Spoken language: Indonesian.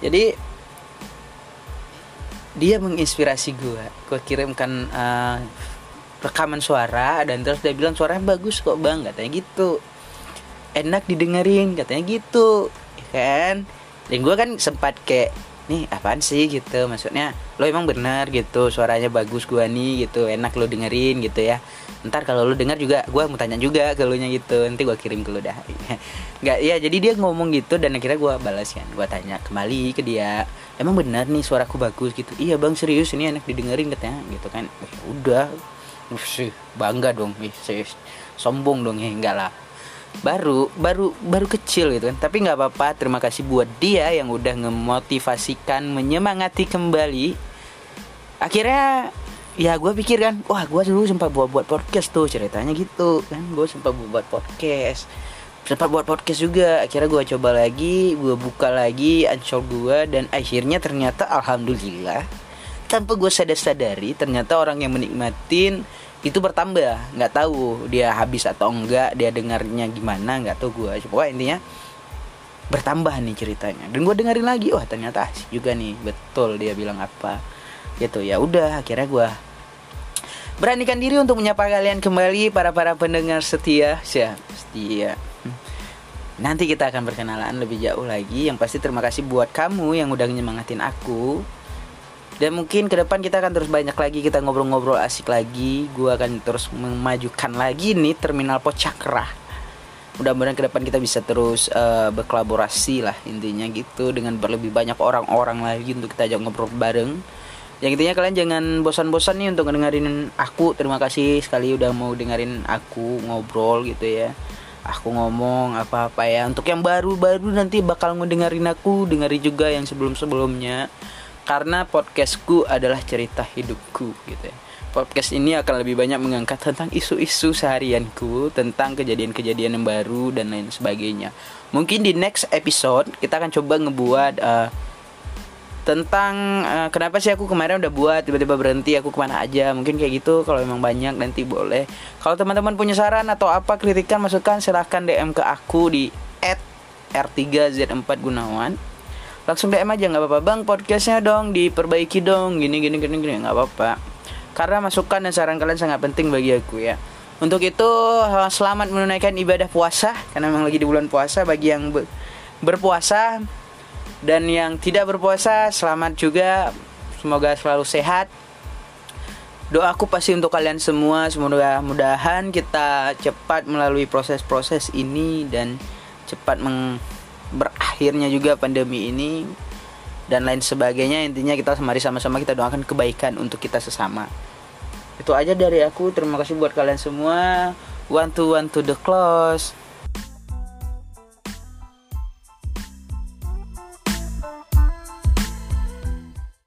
jadi dia menginspirasi gue gue kirimkan uh, rekaman suara dan terus dia bilang suaranya bagus kok bang katanya gitu. Enak didengerin katanya gitu ya kan? Dan gue kan sempat kayak nih apaan sih? gitu. Maksudnya lo emang benar gitu. Suaranya bagus gua nih gitu. Enak lo dengerin gitu ya ntar kalau lo dengar juga gua mau tanya juga ke lo nya gitu. Nanti gua kirim ke lo dah. Nggak ya jadi dia ngomong gitu dan akhirnya gua balas kan. Gua tanya kembali ke dia emang benar nih suaraku bagus gitu? Iya bang serius ini enak didengerin katanya gitu kan. Ya udah. Sih bangga dong. Sombong dong. Ya enggak lah. Baru baru baru kecil gitu kan. Tapi nggak apa-apa terima kasih buat dia yang udah ngemotivasikan menyemangati kembali. Akhirnya ya gue pikir kan wah gue dulu sempat buat buat podcast tuh ceritanya gitu kan. Gue sempat buat podcast. Sempat buat podcast juga. Akhirnya gue coba lagi gue buka lagi ancol gue dan akhirnya ternyata alhamdulillah tanpa gue sadar sadari ternyata orang yang menikmatin itu bertambah. Nggak tahu dia habis atau enggak dia dengarnya gimana nggak tahu gue pokoknya intinya bertambah nih ceritanya. Dan gue dengerin lagi wah ternyata asik juga nih. Betul dia bilang apa gitu. Ya udah akhirnya gue beranikan diri untuk menyapa kalian kembali para para pendengar setia. Siap setia. Nanti kita akan berkenalan lebih jauh lagi. Yang pasti terima kasih buat kamu yang udah nyemangatin aku. Dan mungkin ke depan kita akan terus banyak lagi kita ngobrol-ngobrol asik lagi. Gue akan terus memajukan lagi nih terminal Pocakrah mudah-mudahan ke depan kita bisa terus uh, berkolaborasi lah intinya gitu. Dengan berlebih banyak orang-orang lagi untuk kita ajak ngobrol bareng yang intinya kalian jangan bosan-bosan nih untuk dengerin aku. Terima kasih sekali udah mau dengerin aku ngobrol gitu ya. Aku ngomong apa-apa ya. Untuk yang baru-baru nanti bakal ngedengerin aku. Dengerin juga yang sebelum-sebelumnya. Karena podcastku adalah cerita hidupku gitu ya. Podcast ini akan lebih banyak mengangkat tentang isu-isu seharianku, tentang kejadian-kejadian yang baru dan lain sebagainya. Mungkin di next episode kita akan coba ngebuat uh, tentang uh, kenapa sih aku kemarin udah buat tiba-tiba berhenti aku ke mana aja? Mungkin kayak gitu kalau memang banyak nanti boleh. Kalau teman-teman punya saran atau apa kritikan masukan silahkan DM ke aku di @r3z4 gunawan. Langsung DM aja nggak apa-apa. Bang podcastnya dong diperbaiki dong. Gini gini gini gini. Nggak apa-apa. Karena masukan dan saran kalian sangat penting bagi aku ya. Untuk itu eh, selamat menunaikan ibadah puasa. Karena memang lagi di bulan puasa bagi yang berpuasa dan yang tidak berpuasa selamat juga. Semoga selalu sehat. Doaku pasti untuk kalian semua. Semoga mudahan kita cepat melalui proses-proses ini dan cepat meng berakhirnya juga pandemi ini dan lain sebagainya. Intinya kita mari sama-sama kita doakan kebaikan untuk kita sesama. Itu aja dari aku. Terima kasih buat kalian semua. One to one to the close